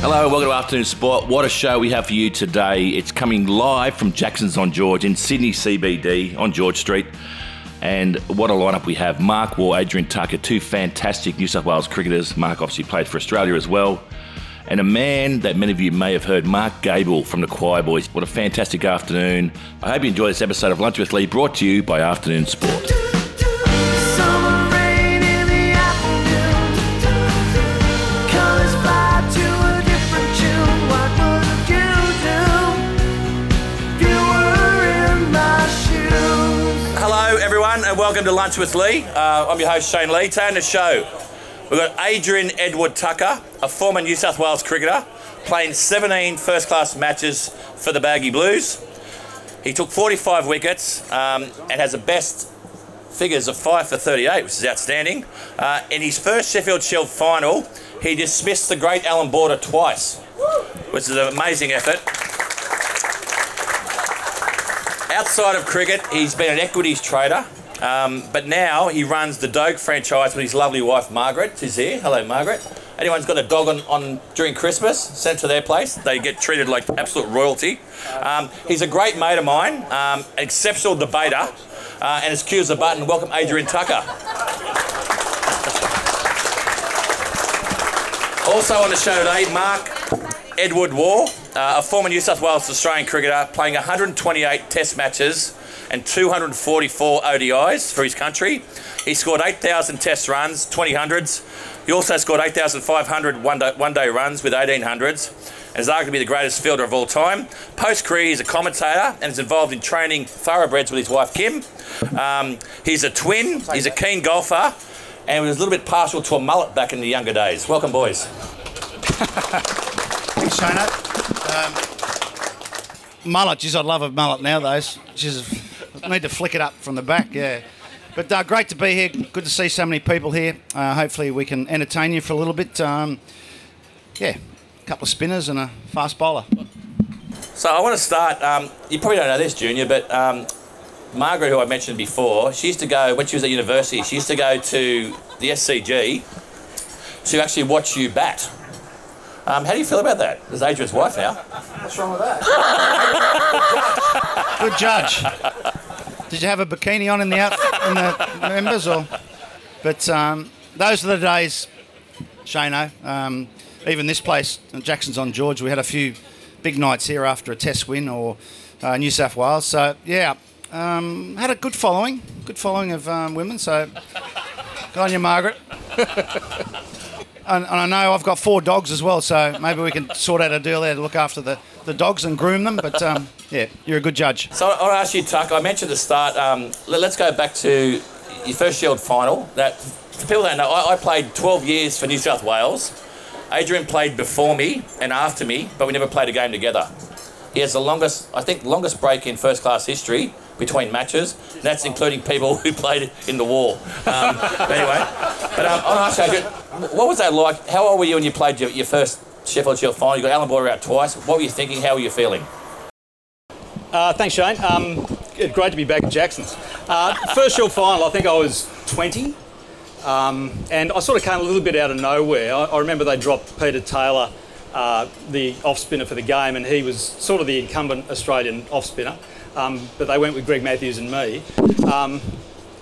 Hello, welcome to Afternoon Sport. What a show we have for you today. It's coming live from Jackson's on George in Sydney CBD on George Street. And what a lineup we have. Mark Waugh, Adrian Tucker, two fantastic New South Wales cricketers. Mark obviously played for Australia as well. And a man that many of you may have heard, Mark Gable from the Choir Boys. What a fantastic afternoon. I hope you enjoy this episode of Lunch with Lee brought to you by Afternoon Sport. Welcome to Lunch with Lee. Uh, I'm your host, Shane Lee. Today on the show, we've got Adrian Edward Tucker, a former New South Wales cricketer, playing 17 first class matches for the Baggy Blues. He took 45 wickets um, and has the best figures of 5 for 38, which is outstanding. Uh, in his first Sheffield Shield final, he dismissed the great Allan Border twice, which is an amazing effort. Outside of cricket, he's been an equities trader, um, but now he runs the Dogue franchise with his lovely wife Margaret, who's here. Hello, Margaret. Anyone's got a dog on, on during Christmas, sent to their place. They get treated like absolute royalty. Um, he's a great mate of mine, um, exceptional debater, uh, and his as a button. Welcome, Adrian Tucker. Also on the show today, Mark Edward Waugh, uh, a former New South Wales Australian cricketer, playing 128 Test matches and 244 ODIs for his country. He scored 8,000 Test runs, 20 hundreds. He also scored 8,500 one day, one day runs with 1800s and is arguably the greatest fielder of all time. Post career, he's a commentator and is involved in training thoroughbreds with his wife Kim. Um, he's a twin, he's a keen golfer, and was a little bit partial to a mullet back in the younger days. Welcome, boys. Thanks, Shano. Um, mullet, geez, I'd love a mullet nowadays. Jeez, I need to flick it up from the back, yeah. But uh, great to be here. Good to see so many people here. Uh, hopefully, we can entertain you for a little bit. Um, yeah, a couple of spinners and a fast bowler. So I want to start. Um, you probably don't know this, Junior, but um, Margaret, who I mentioned before, she used to go when she was at university. She used to go to the SCG to actually watch you bat. Um, how do you feel about that? As Adrian's wife now. What's wrong with that? Good judge. Did you have a bikini on in the out in the members or? But um, those are the days, Shano. Um, even this place, Jackson's on George. We had a few big nights here after a Test win or uh, New South Wales. So yeah, um, had a good following, good following of um, women. So good on you, Margaret. And, and I know I've got four dogs as well, so maybe we can sort out a deal there to look after the, the dogs and groom them. But um, yeah, you're a good judge. So I want to ask you, Tuck. I mentioned at the start. Um, let, us go back to your first Shield final. That for people that know, I, I played 12 years for New South Wales. Adrian played before me and after me, but we never played a game together. He has the longest, I think, longest break in first class history between matches. That's including people who played in the war. Um, anyway, but um, I want to ask you, what was that like? How old were you when you played your, your first Sheffield Shield final? You got Allan Border out twice. What were you thinking? How were you feeling? Uh, thanks, Shane. Um, great to be back at Jackson's. Uh, first Shield final, I think I was 20. Um, and I sort of came a little bit out of nowhere. I, I remember they dropped Peter Taylor, uh, the off spinner for the game, and he was sort of the incumbent Australian off spinner. Um, but they went with Greg Matthews and me. Um,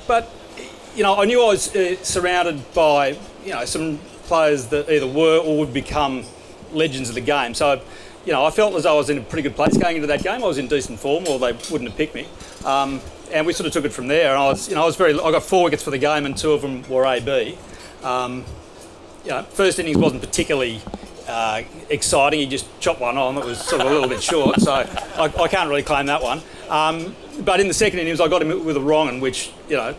but you know, I knew I was uh, surrounded by you know some players that either were or would become legends of the game. So. You know, I felt as I was in a pretty good place going into that game. I was in decent form, or they wouldn't have picked me. Um, and we sort of took it from there. And I was, you know, I was very. I got four wickets for the game, and two of them were AB. Um, you know, first innings wasn't particularly uh, exciting. He just chopped one on. It was sort of a little bit short, so I, I can't really claim that one. Um, but in the second innings, I got him with a wrong'un which you know,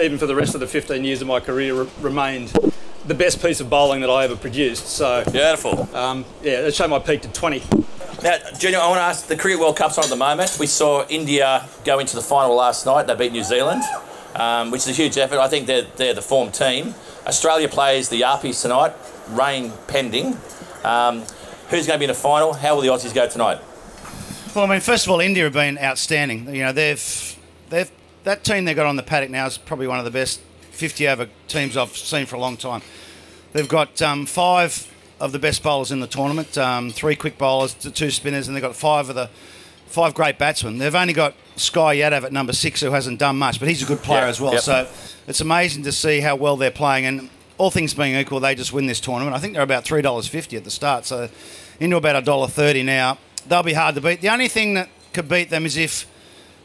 even for the rest of the 15 years of my career, re- remained the best piece of bowling that I ever produced. So Beautiful. um, yeah, it showed my peak to 20. Now, Junior, I want to ask the Cricket World Cup's on at the moment. We saw India go into the final last night. They beat New Zealand, um, which is a huge effort. I think they're, they're the form team. Australia plays the Yarpies tonight, rain pending. Um, who's going to be in the final? How will the Aussies go tonight? Well, I mean, first of all, India have been outstanding. You know, they've they've that team they got on the paddock now is probably one of the best 50 over teams I've seen for a long time. They've got um, five of the best bowlers in the tournament. Um, three quick bowlers, two spinners, and they've got five of the five great batsmen. They've only got Sky Yadav at number six, who hasn't done much, but he's a good player Yeah, as well. yep. So it's amazing to see how well they're playing. And all things being equal, they just win this tournament. I think they're about three dollars fifty at the start, so into about a dollar thirty now. They'll be hard to beat. The only thing that could beat them is if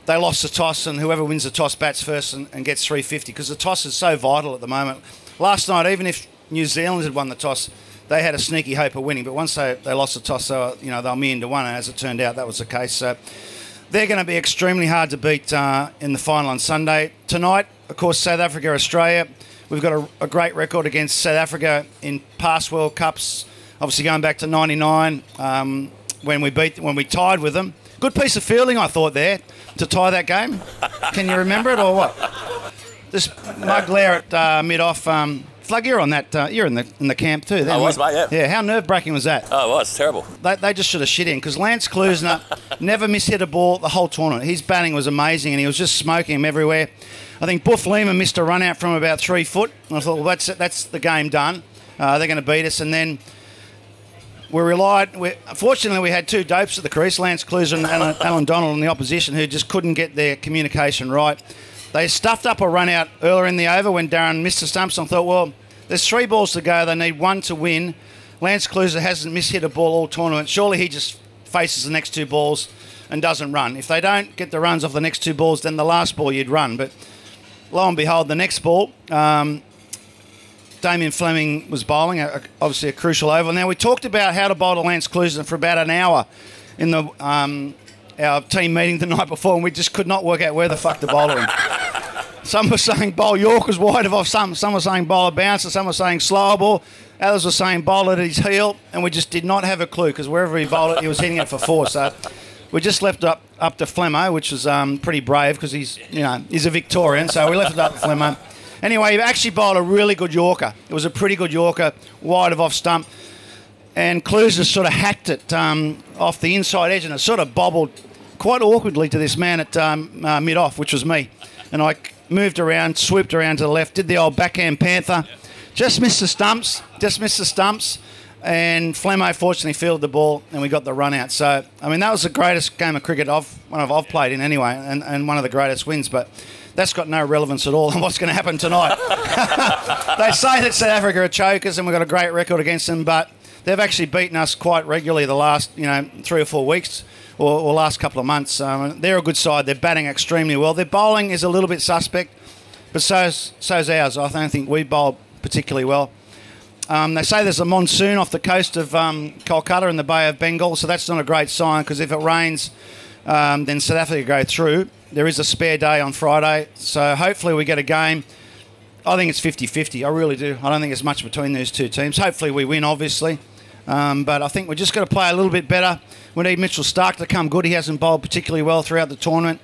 they lost the toss and whoever wins the toss bats first and, and gets 350 because the toss is so vital at the moment. Last night, even if New Zealand had won the toss, they had a sneaky hope of winning. But once they, they lost the toss, they were, you know, they were million to one, and as it turned out, that was the case. So they're going to be extremely hard to beat uh, in the final on Sunday. Tonight, of course, South Africa, Australia. We've got a, a great record against South Africa in past World Cups. Obviously, going back to '99 um, when we beat when we tied with them. Good piece of fielding, I thought there to tie that game. Can you remember it or what? This mug glare at uh, mid off. Um, Flug, you're on that. Uh, you're in the in the camp too. then, I was, mate, yeah. Yeah. How nerve wracking was that? Oh, it was terrible. They, they just should have shit in because Lance Klusener never mishit a ball the whole tournament. His batting was amazing and he was just smoking them everywhere. I think Boof Lehmann missed a run out from about three foot. And I thought, well, that's that's the game done. Uh, they're going to beat us. And then we relied. We, fortunately, we had two dopes at the crease, Lance Klusener and Allan, Allan Donald in the opposition, who just couldn't get their communication right. They stuffed up a run out earlier in the over when Darren missed the stumps. I thought, well, there's three balls to go. They need one to win. Lance Klusener hasn't mishit a ball all tournament. Surely he just faces the next two balls and doesn't run. If they don't get the runs off the next two balls, then the last ball you'd run. But lo and behold, the next ball, um, Damien Fleming was bowling, a, a- obviously a crucial over. Now, we talked about how to bowl to Lance Klusener for about an hour in the um, our team meeting the night before, and we just could not work out where the fuck to bowl him. Some were saying bowl York was wide of off, some, some were saying bowl a bouncer, some were saying slower ball, others were saying bowl at his heel, and we just did not have a clue because wherever he bowled it, he was hitting it for four. So we just left up up to Flemmo, which was um, pretty brave because he's you know he's a Victorian, so we left it up to Flemmo. Anyway, he actually bowled a really good Yorker. It was a pretty good Yorker, wide of off stump, and Klusener sort of hacked it um, off the inside edge, and it sort of bobbled quite awkwardly to this man at um, uh, mid off, which was me, and I moved around, swooped around to the left, did the old backhand panther, just missed the stumps, just missed the stumps. And Flemmo fortunately fielded the ball and we got the run out. So, I mean, that was the greatest game of cricket I've, one of I've played in anyway, and, and one of the greatest wins. But that's got no relevance at all on what's going to happen tonight. they say that South Africa are chokers and we've got a great record against them, but they've actually beaten us quite regularly the last, you know, three or four weeks or, or last couple of months. Um, they're a good side. They're batting extremely well. Their bowling is a little bit suspect, but so's, so's ours. I don't think we bowl particularly well. Um, they say there's a monsoon off the coast of um, Kolkata in the Bay of Bengal, so that's not a great sign because if it rains, um, then South Africa go through. There is a spare day on Friday, so hopefully we get a game. I think it's 50 50. I really do. I don't think there's much between these two teams. Hopefully we win, obviously. Um, but I think we're just going to play a little bit better. We need Mitchell Starc to come good. He hasn't bowled particularly well throughout the tournament.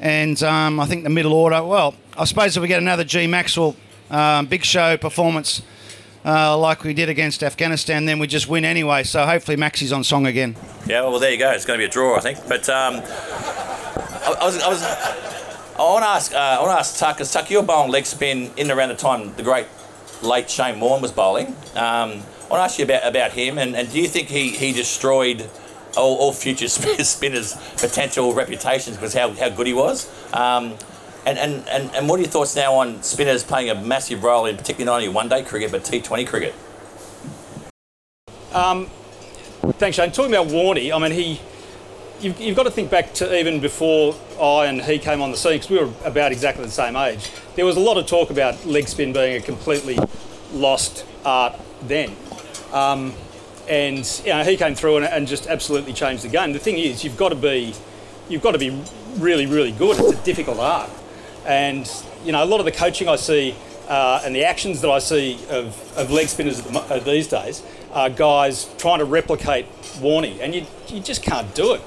And um, I think the middle order, well, I suppose if we get another G Maxwell um, big show performance uh, like we did against Afghanistan, then we just win anyway. So hopefully Maxi's on song again. Yeah, well, there you go. It's going to be a draw, I think. But um, I, I was, I was, I want to ask, uh, I want to ask Tuck, because Tuck, you were bowling leg spin in around the time the great late Shane Warne was bowling. Um, I want to ask you about about him, and, and do you think he, he destroyed all, all future spinners' potential reputations because how, how good he was? Um, and, and, and, and what are your thoughts now on spinners playing a massive role in particularly not only one day cricket but T20 cricket? Thanks, Shane. Talking about Warney, I mean, he. You've, you've got to think back to even before I and he came on the scene because we were about exactly the same age. There was a lot of talk about leg spin being a completely lost art then. Um, and you know, he came through and, and just absolutely changed the game. The thing is, you've got to be, you've got to be really, really good. It's a difficult art, and you know, a lot of the coaching I see uh, and the actions that I see of, of leg spinners the, uh, these days are guys trying to replicate Warney, and you, you just can't do it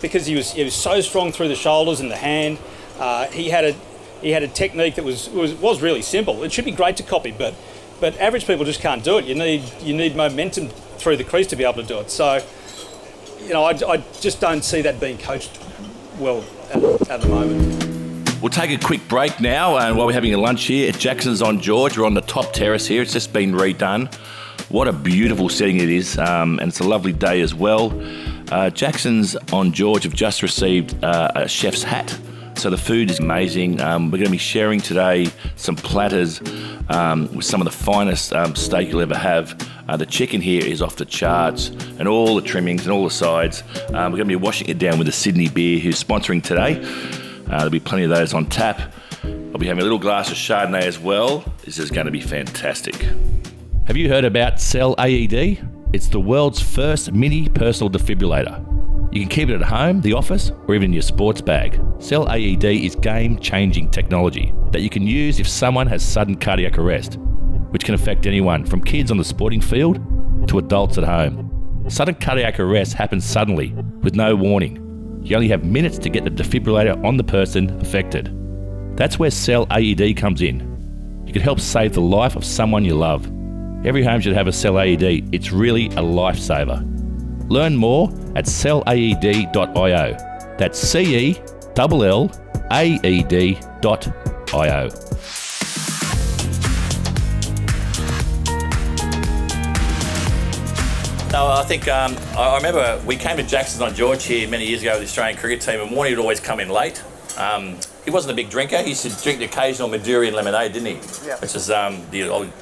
because he was he was so strong through the shoulders and the hand. Uh, he had a he had a technique that was, was was really simple. It should be great to copy, but but average people just can't do it. You need you need momentum through the crease to be able to do it. So you know, I, I just don't see that being coached well at, at the moment. We'll take a quick break now, and while we're having a lunch here at Jackson's on George, we're on the top terrace here. It's just been redone. What a beautiful setting it is, um, and it's a lovely day as well. Uh, Jackson's on George have just received uh, a chef's hat. So the food is amazing. Um, we're going to be sharing today some platters um, with some of the finest um, steak you'll ever have. Uh, the chicken here is off the charts, and all the trimmings and all the sides. Um, we're going to be washing it down with the Sydney beer, who's sponsoring today. Uh, there'll be plenty of those on tap. I'll be having a little glass of Chardonnay as well. This is going to be fantastic. Have you heard about Cell AED? It's the world's first mini personal defibrillator. You can keep it at home, the office, or even in your sports bag. Cell AED is game changing technology that you can use if someone has sudden cardiac arrest, which can affect anyone from kids on the sporting field to adults at home. Sudden cardiac arrest happens suddenly with no warning. You only have minutes to get the defibrillator on the person affected. That's where Cell AED comes in. You can help save the life of someone you love. Every home should have a Cell AED. It's really a lifesaver. Learn more at cellaed.io. That's C E L L A E D dot io. No, I think um, I I remember we came to Jackson's on George here many years ago with the Australian cricket team, and Warnie would always come in late. Um, he wasn't a big drinker. He used to drink the occasional Midori and lemonade, didn't he? Yeah. Which is um, the old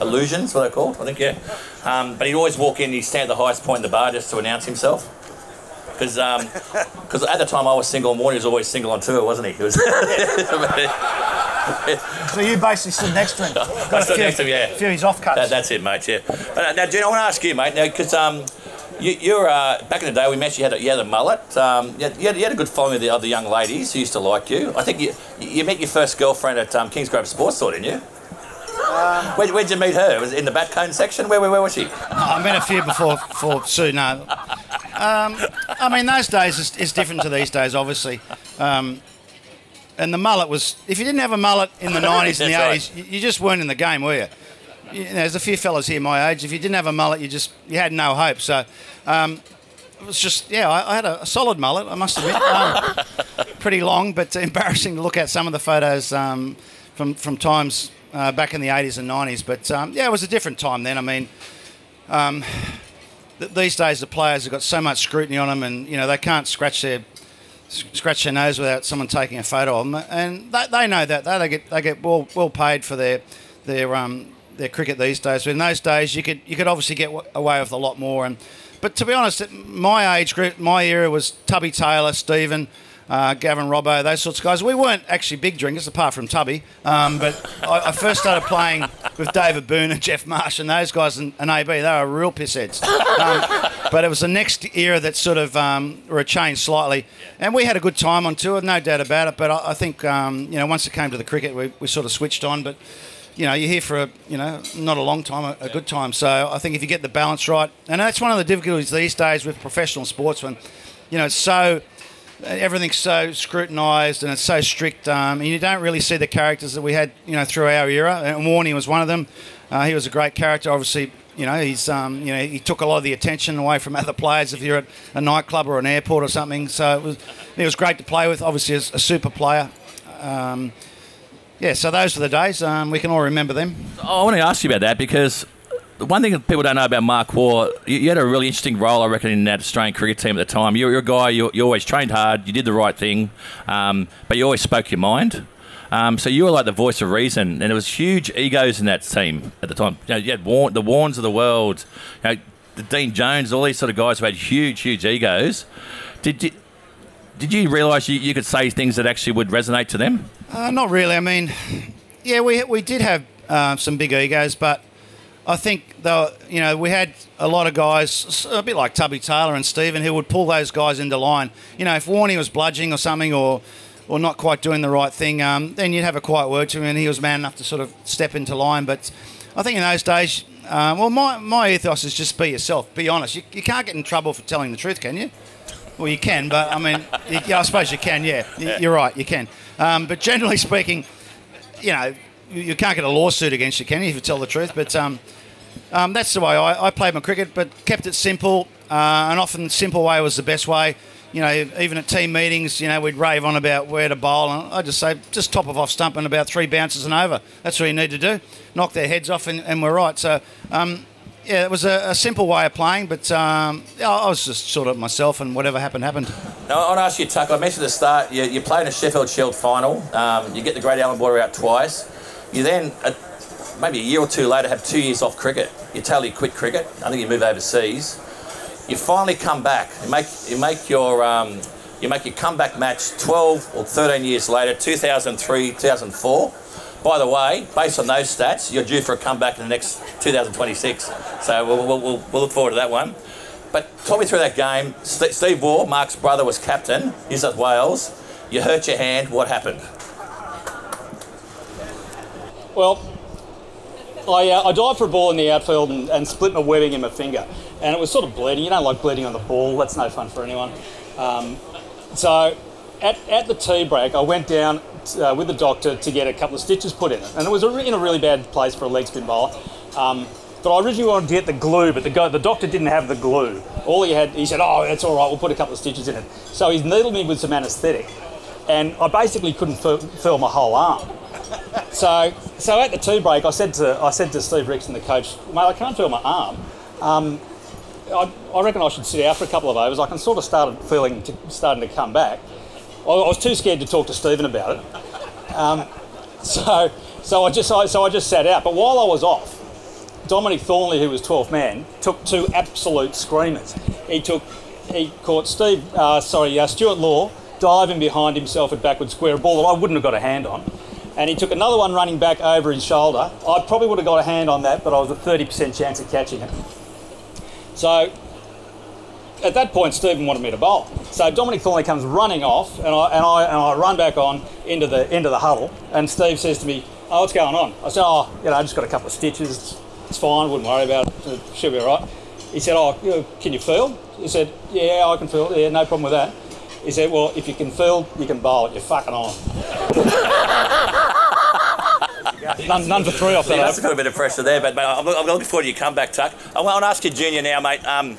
illusions, what they're called, I think, yeah. Um, but he'd always walk in, he'd stand at the highest point in the bar just to announce himself. Because because at the time I was single, and Warnie was always single on tour, wasn't he? he was So you basically stood next to him. Got stood next to him, yeah. A few of his offcuts. That, that's it, mate. Yeah. But uh, now, Gene, I want to ask you, mate. Now, because um, you, you're uh, back in the day, we mentioned you had a, you had a mullet. Um, you, had, you, had, you had a good following of the other young ladies who used to like you. I think you you met your first girlfriend at um, Kingsgrove Sports Store, didn't you? Where, where'd you meet her? Was it in the back cone section? Where, where, where was she? I met a few before for Sue. No, um, I mean those days is, is different to these days, obviously. Um, and the mullet was if you didn't have a mullet in the nineties and the That's right. eighties, you, you just weren't in the game, were you? you know, there's a few fellas here my age. If you didn't have a mullet, you just you had no hope. So. Um, it was just yeah. I, I had a, a solid mullet. I must admit, um, pretty long, but embarrassing to look at some of the photos um, from from times uh, back in the 80s and 90s. But um, yeah, it was a different time then. I mean, um, th- these days the players have got so much scrutiny on them, and you know they can't scratch their scratch their nose without someone taking a photo of them, and they, they know that they, they get they get well well paid for their their um, their cricket these days. But in those days, you could you could obviously get w- away with a lot more. And but to be honest, my age group, my era was Tubby Taylor, Stephen. Uh, Gavin Robbo, those sorts of guys. We weren't actually big drinkers, apart from Tubby. Um, but I, I first started playing with David Boon and Geoff Marsh and those guys and, and AB. They were real pissheads. Um, but it was the next era that sort of um, were changed slightly, and we had a good time on tour, no doubt about it. But I, I think um, you know once it came to the cricket, we, we sort of switched on. But you know you're here for a you know not a long time, a, a good time. So I think if you get the balance right, and that's one of the difficulties these days with professional sportsmen, you know it's so everything's so scrutinised and it's so strict, um, and you don't really see the characters that we had, you know, through our era. And Warney was one of them. Uh, he was a great character. Obviously, you know, he's, um, you know, he took a lot of the attention away from other players. If you're at a nightclub or an airport or something, so it was, it was great to play with. Obviously, as a super player. Um, yeah, so those were the days. Um, we can all remember them. I want to ask you about that because one thing that people don't know about Mark Waugh, you, you had a really interesting role, I reckon, in that Australian cricket team at the time. You're, you're a guy, you, you always trained hard, you did the right thing, um, but you always spoke your mind. Um, so you were like the voice of reason, and there was huge egos in that team at the time. You, know, you had the Warnes of the world, you know, the Dean Jones, all these sort of guys who had huge, huge egos. Did you did you realise you, you could say things that actually would resonate to them? Uh, not really. I mean, yeah, we we did have uh, some big egos, but I think though you know we had a lot of guys, a bit like Tubby Taylor and Stephen, who would pull those guys into line. You know, if Warney was bludging or something, or or not quite doing the right thing, um, then you'd have a quiet word to him, and he was man enough to sort of step into line. But I think in those days, uh, well, my, my ethos is just be yourself, be honest. You, you can't get in trouble for telling the truth, can you? Well, you can, but I mean, you, yeah, I suppose you can. Yeah, Y- you're right, you can. Um, but generally speaking, you know, you, you can't get a lawsuit against you, can you, if you tell the truth? But um, um, that's the way I, I played my cricket, but kept it simple. Uh, and often, simple way was the best way. You know, even at team meetings, you know, we'd rave on about where to bowl, and I just say, just top of off stump and about three bounces and over. That's all you need to do. Knock their heads off, and, and we're right. So, um, yeah, it was a, a simple way of playing, but um, I was just sort of myself, and whatever happened happened. Now, I want to ask you, Tuck. I mentioned at the start, you, you played in a Sheffield Shield final. Um, you get the Great Allan Border out twice. You then, maybe a year or two later, have two years off cricket. You totally quit cricket. I think you move overseas. You finally come back. You make you make your um, you make your comeback match 12 or 13 years later, 2003, 2004. By the way, based on those stats, you're due for a comeback in the next 2026. So we'll, we'll, we'll, we'll look forward to that one. But talk me through that game. St- Steve Waugh, Mark's brother, was captain, New South Wales. You hurt your hand. What happened? Well, I, uh, I dived for a ball in the outfield and, and split my webbing in my finger, and it was sort of bleeding. You don't like bleeding on the ball. That's no fun for anyone. Um, so at, at the tea break, I went down uh, with the doctor to get a couple of stitches put in it, and it was in a really bad place for a leg spin bowler. Um, but I originally wanted to get the glue, but the, guy, the doctor didn't have the glue. All he had, he said, "Oh, that's all right. We'll put a couple of stitches in it." So he's needled me with some anaesthetic, and I basically couldn't feel, feel my whole arm. So, so at the two break, I said to I said to Steve Rixon, the coach, "Mate, I can't feel my arm. Um, I, I reckon I should sit out for a couple of overs. I can sort of started feeling to, starting to come back. I, I was too scared to talk to Stephen about it. Um, so, so I just I, so I just sat out. But while I was off, Dominic Thornely, who was 12th man, took two absolute screamers. He took he caught Steve, uh, sorry, uh, Stuart Law diving behind himself at backward square, a ball that I wouldn't have got a hand on. And he took another one running back over his shoulder. I probably would have got a hand on that, but I was a 30% chance of catching it. So at that point, Stephen wanted me to bowl. So Dominic Thornely comes running off, and I, and I, and I run back on into the, into the huddle. And Steve says to me, Oh, what's going on? I said, Oh, you know, I just got a couple of stitches. It's, fine, wouldn't worry about it. It should be all right. He said, Oh, can you feel? He said, Yeah, I can feel. Yeah, no problem with that. He said, Well, if you can feel, you can bowl it. You're fucking on. none, none for three off You that. must have got a bit of pressure there, but, but I'm, I'm looking forward to your comeback, Tuck. I want to ask you, Junior, now, mate. Um,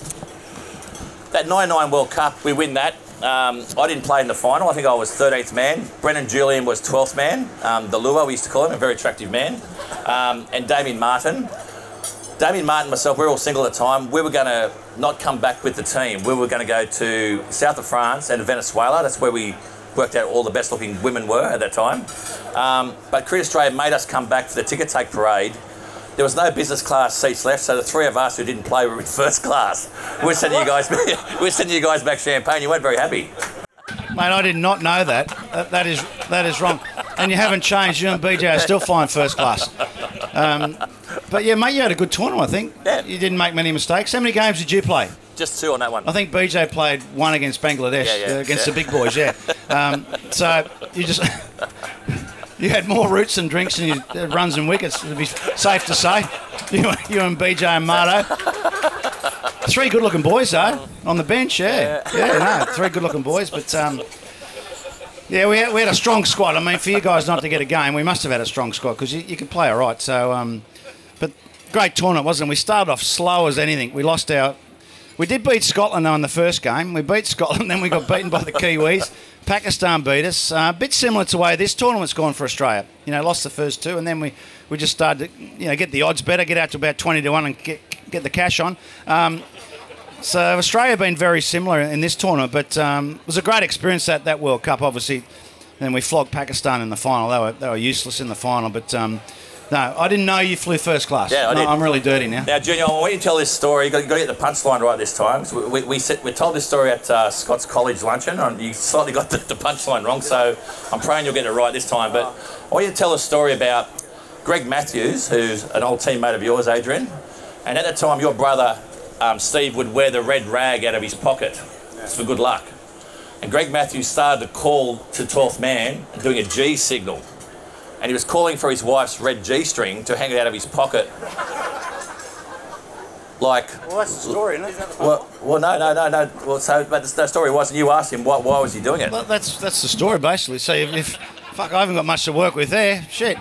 that 99 World Cup, we win that. Um, I didn't play in the final. I think I was 13th man. Brendan Julian was 12th man. Um, the Lua, we used to call him, a very attractive man. Um, and Damien Martyn. Damien Martyn myself, we were all single at the time. We were going to not come back with the team. We were going to go to south of France and Venezuela. That's where we worked out all the best looking women were at that time. Um, but Cricket Australia made us come back for the ticket take parade. There was no business class seats left, so the three of us who didn't play were in first class. We're sending you guys, we're sending you guys back champagne. You weren't very happy. Mate, I did not know that. that. That is that is wrong. And you haven't changed. You and BJ are still flying first class. Um, but yeah, mate, you had a good tournament. I think. Yeah. You didn't make many mistakes. How many games did you play? Just two on that one. I think BJ played one against Bangladesh, Yeah, yeah, uh, against yeah. the big boys. Yeah. Um, so you just you had more roots than drinks and you, uh, runs and wickets. It'd be safe to say. You, you and BJ and Marto. Three good-looking boys though on the bench. Yeah. Yeah. no, three good-looking boys, but. Um, yeah, we had, we had a strong squad. I mean, for you guys not to get a game, we must have had a strong squad because you, you could play all right. So, um, but great tournament, wasn't it? We started off slow as anything. We lost our. We did beat Scotland though in the first game. We beat Scotland, then we got beaten by the Kiwis. Pakistan beat us. Uh, a bit similar to the way this tournament's gone for Australia. You know, lost the first two, and then we, we just started to you know get the odds better, get out to about twenty to one, and get get the cash on. Um, so Australia been very similar in this tournament, but um, it was a great experience that that World Cup. Obviously, and we flogged Pakistan in the final. They were they were useless in the final, but um, no, I didn't know you flew first class. Yeah, I No, did. I'm really dirty now. Now, Junior, I want you to tell this story. You've got, you've got to get the punchline right this time. 'cause we, we, we told this story at uh, Scots College luncheon, and you slightly got the, the punchline wrong, so I'm praying you'll get it right this time. But I want you to tell a story about Greg Matthews, who's an old teammate of yours, Adrian. And at that time, your brother, um, Steve, would wear the red rag out of his pocket. It's for good luck. And Greg Matthews started to call to 12th man, doing a G signal. And he was calling for his wife's red G string to hang it out of his pocket. Like, Well, that's the story, isn't it? well, well, no, no, no, no. Well, so, but the, the story wasn't. You asked him why, why was he doing it? Well, that's that's the story basically. So if, if fuck, I haven't got much to work with there. Shit.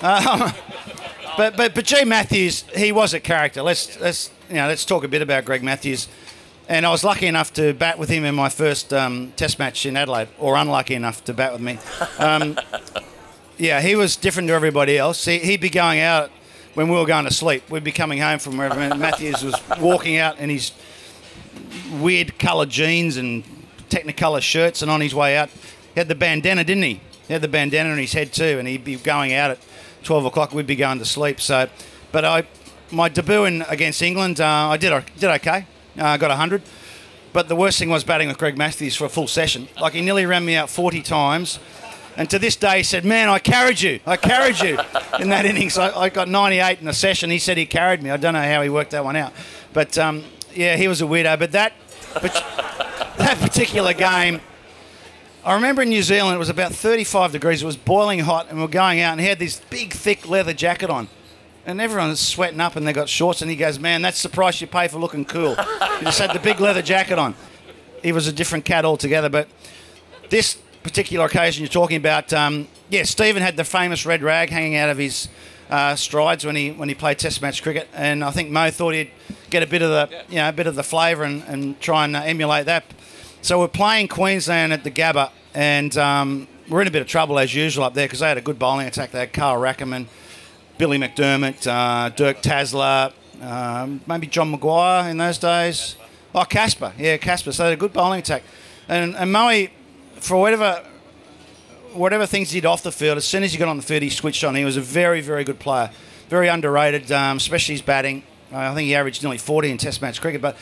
Um, but but but G Matthews, he was a character. Let's let's you know let's talk a bit about Greg Matthews. And I was lucky enough to bat with him in my first um, Test match in Adelaide, or unlucky enough to bat with me. Um, yeah, he was different to everybody else. He, he'd be going out when we were going to sleep. We'd be coming home from wherever Matthews was walking out in his weird coloured jeans and Technicolor shirts, and on his way out, he had the bandana, didn't he? He had the bandana on his head too, and he'd be going out at 12 o'clock. We'd be going to sleep. So, but I, my debut in against England, uh, I did did okay. Uh, I got 100. But the worst thing was batting with Greg Matthews for a full session. Like he nearly ran me out 40 times. And to this day, he said, "Man, I carried you. I carried you in that innings. I, I got 98 in a session. He said he carried me. I don't know how he worked that one out, but um, yeah, he was a weirdo. But that, but that particular game, I remember in New Zealand, it was about 35 degrees. It was boiling hot, and we are going out, and he had this big, thick leather jacket on. And everyone was sweating up, and they got shorts. And he goes, "Man, that's the price you pay for looking cool." He just had the big leather jacket on. He was a different cat altogether. But this particular occasion you're talking about, um, yeah, Stephen had the famous red rag hanging out of his uh, strides when he when he played Test match cricket, and I think Mo thought he'd get a bit of the you know a bit of the flavour and, and try and uh, emulate that. So we're playing Queensland at the Gabba, and um, we're in a bit of trouble as usual up there because they had a good bowling attack. They had Carl Rackemann, Billy McDermott, uh, Dirk Tazelaar, um, maybe John Maguire in those days. Oh, Casper, yeah, Casper. So they had a good bowling attack, and and Moe for whatever whatever things he did off the field, as soon as he got on the field, he switched on. He was a very, very good player, very underrated, um, especially his batting. Uh, I think he averaged nearly 40 in Test match cricket. But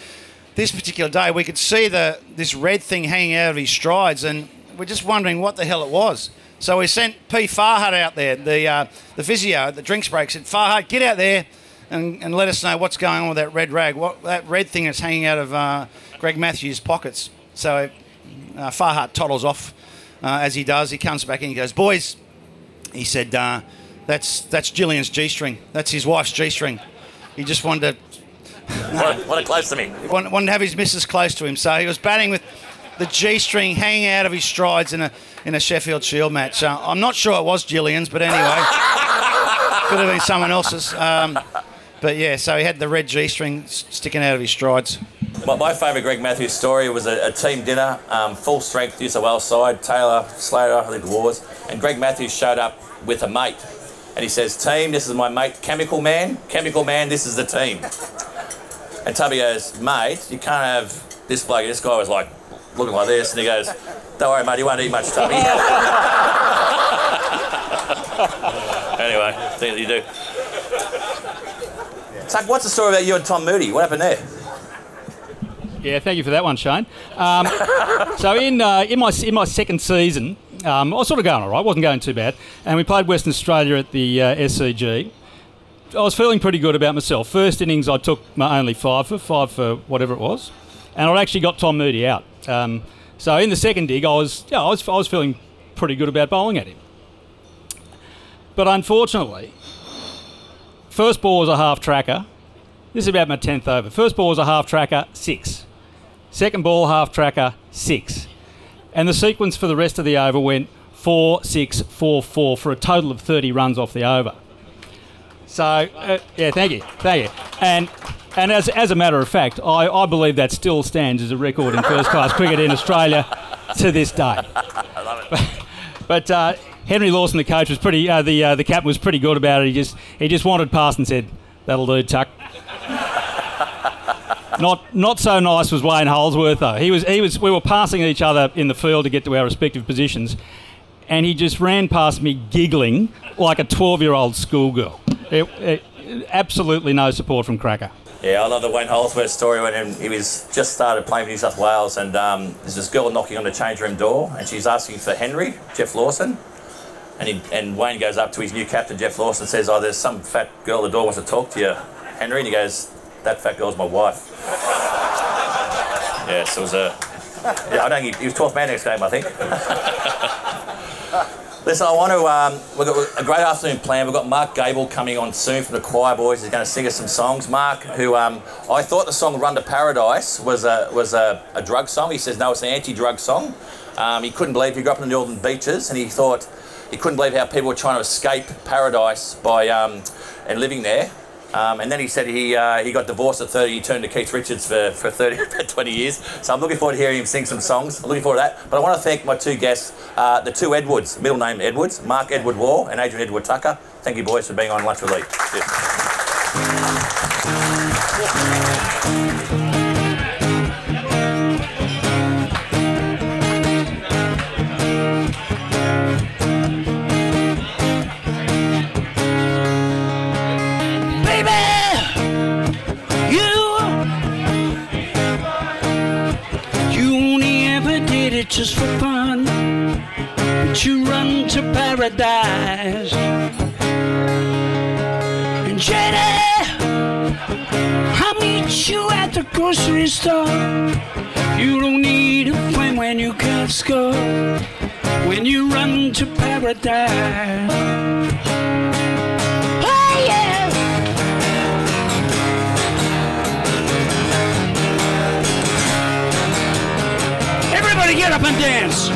this particular day, we could see the this red thing hanging out of his strides, and we're just wondering what the hell it was. So we sent P. Farhart out there, the uh, the physio the drinks break, said, Farhart, get out there and, and let us know what's going on with that red rag, what that red thing that's hanging out of uh, Greg Matthews' pockets. So uh, Farhart toddles off uh, as he does. He comes back and He goes, "Boys," he said, uh, "That's that's Gillian's g-string. That's his wife's g-string." He just wanted What, what a close to me. to wanted, wanted to have his missus close to him. So he was batting with the g-string hanging out of his strides in a in a Sheffield Shield match. Uh, I'm not sure it was Gillian's, but anyway, could have been someone else's. Um, but yeah, so he had the red g-string sticking out of his strides. My, my favourite Greg Matthews story was a, a team dinner, um, full strength New South Wales side, Taylor, Slater, I think it was, and Greg Matthews showed up with a mate. And he says, Team, this is my mate, Chemical Man. Chemical Man, this is the team. And Tubby goes, Mate, you can't have this bloke. This guy was like looking like this, and he goes, Don't worry, mate, he won't eat much, Tubby. anyway, think you do. Tuck, what's the story about you and Tom Moody? What happened there? Yeah, thank you for that one, Shane. Um, so in uh, in my in my second season, um, I was sort of going all right, wasn't going too bad, and we played Western Australia at the uh, SCG. I was feeling pretty good about myself. First innings, I took my only five for five for whatever it was, and I actually got Tom Moody out. Um, so in the second dig, I was yeah, I was I was feeling pretty good about bowling at him. But unfortunately, first ball was a half tracker. This is about my tenth over. First ball was a half tracker, six. Second ball, half tracker, six. And the sequence for the rest of the over went four, six, four, four for a total of 30 runs off the over. So, uh, yeah, thank you. Thank you. And and as, as a matter of fact, I, I believe that still stands as a record in first class cricket in Australia to this day. I love it. But uh, Henry Lawson, the coach, was pretty. Uh, the uh, the captain was pretty good about it. He just he just wanted past and said, "That'll do, Tuck." Not not so nice was Wayne Holdsworth though. He was he was we were passing each other in the field to get to our respective positions, and he just ran past me giggling like a twelve year old schoolgirl. It, it, absolutely no support from Cracker. Yeah, I love the Wayne Holdsworth story when he was just started playing for New South Wales, and um, there's this girl knocking on the change room door, and she's asking for Henry, Geoff Lawson, and he, and Wayne goes up to his new captain, Geoff Lawson, and says, "Oh, there's some fat girl at the door wants to talk to you, Henry," and he goes, "That fat girl's my wife." yes, it was a. Yeah, I know he, he was 12th man next game, I think. Listen, I want to. Um, we've got a great afternoon planned. We've got Mark Gable coming on soon from the Choir Boys. He's going to sing us some songs. Mark, who um, I thought the song "Run to Paradise" was a was a, a drug song. He says no, it's an anti-drug song. Um, he couldn't believe he grew up in the northern beaches, and he thought he couldn't believe how people were trying to escape paradise by um, and living there. Um, and then he said he uh, he got divorced at 30. He turned to Keith Richards for, for 30, for 20 years. So I'm looking forward to hearing him sing some songs. I'm looking forward to that. But I want to thank my two guests, uh, the two Edwards, middle name Edwards, Mark Edward Waugh and Adrian Edward Tucker. Thank you, boys, for being on Lunch with Lee. Paradise. And Jenny, I'll meet you at the grocery store. You don't need a friend when you can't score. When you run to paradise. Oh yeah. Everybody get up and dance.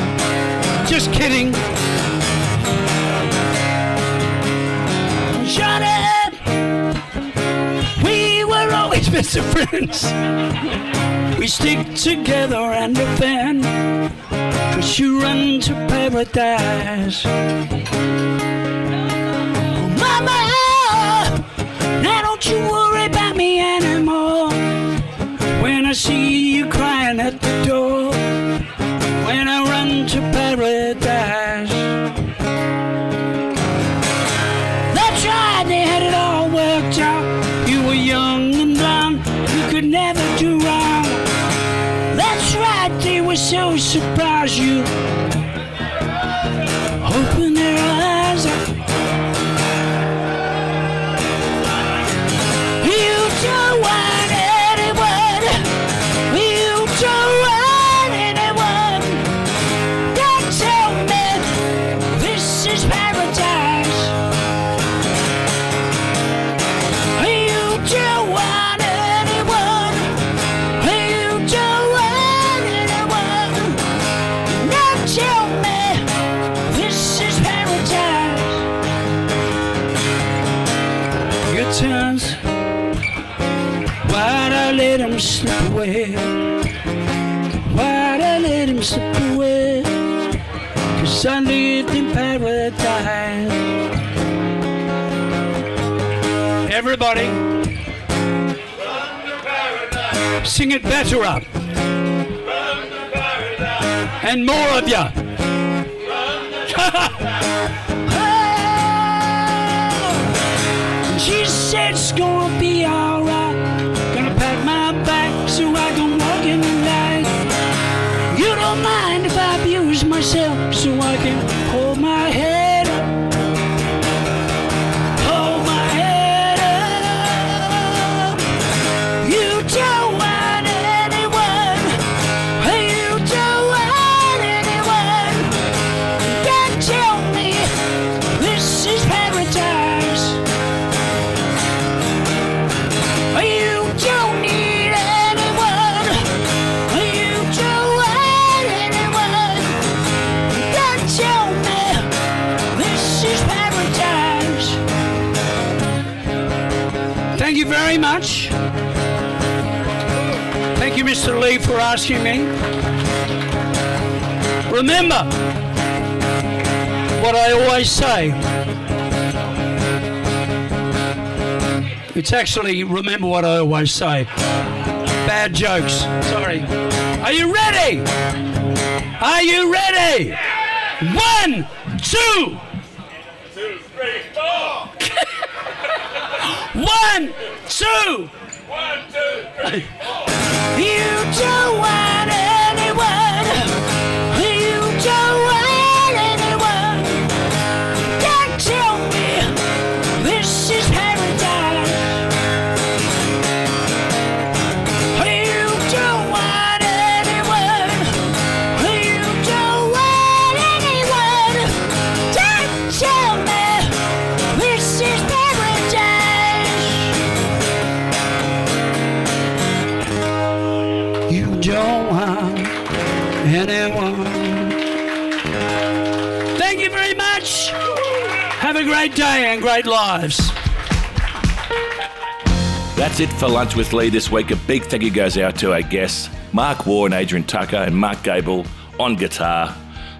Just kidding. Always best friends. We stick together and defend. Cause you run to paradise. Oh, mama, now don't you worry about me anymore. When I see you Everybody, sing it better up. And more of ya. She said for asking me. Remember what I always say. It's actually remember what I always say. Bad jokes. Sorry. Are you ready? Are you ready? One, two. One, two. You don't want anyone. You great day and great lives. That's it for Lunch with Lee this week. A big thank you goes out to our guests, Mark Waugh and Adrian Tucker, and Mark Gable on guitar.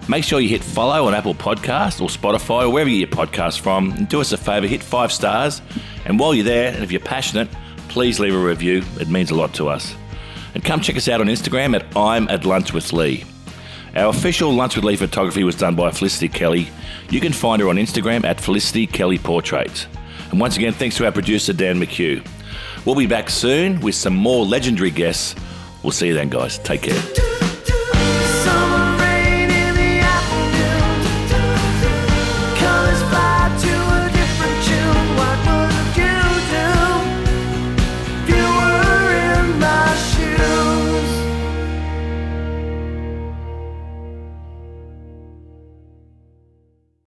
Make sure you hit follow on Apple Podcast or Spotify or wherever you get your podcasts from. And do us a favour, hit five stars. And while you're there, and if you're passionate, please leave a review. It means a lot to us. And come check us out on Instagram at I'm at Lunch with Lee. Our official Lunch with Lee photography was done by Felicity Kelly. You can find her on Instagram at Felicity Kelly Portraits. And once again, thanks to our producer Dan McHugh. We'll be back soon with some more legendary guests. We'll see you then, guys. Take care.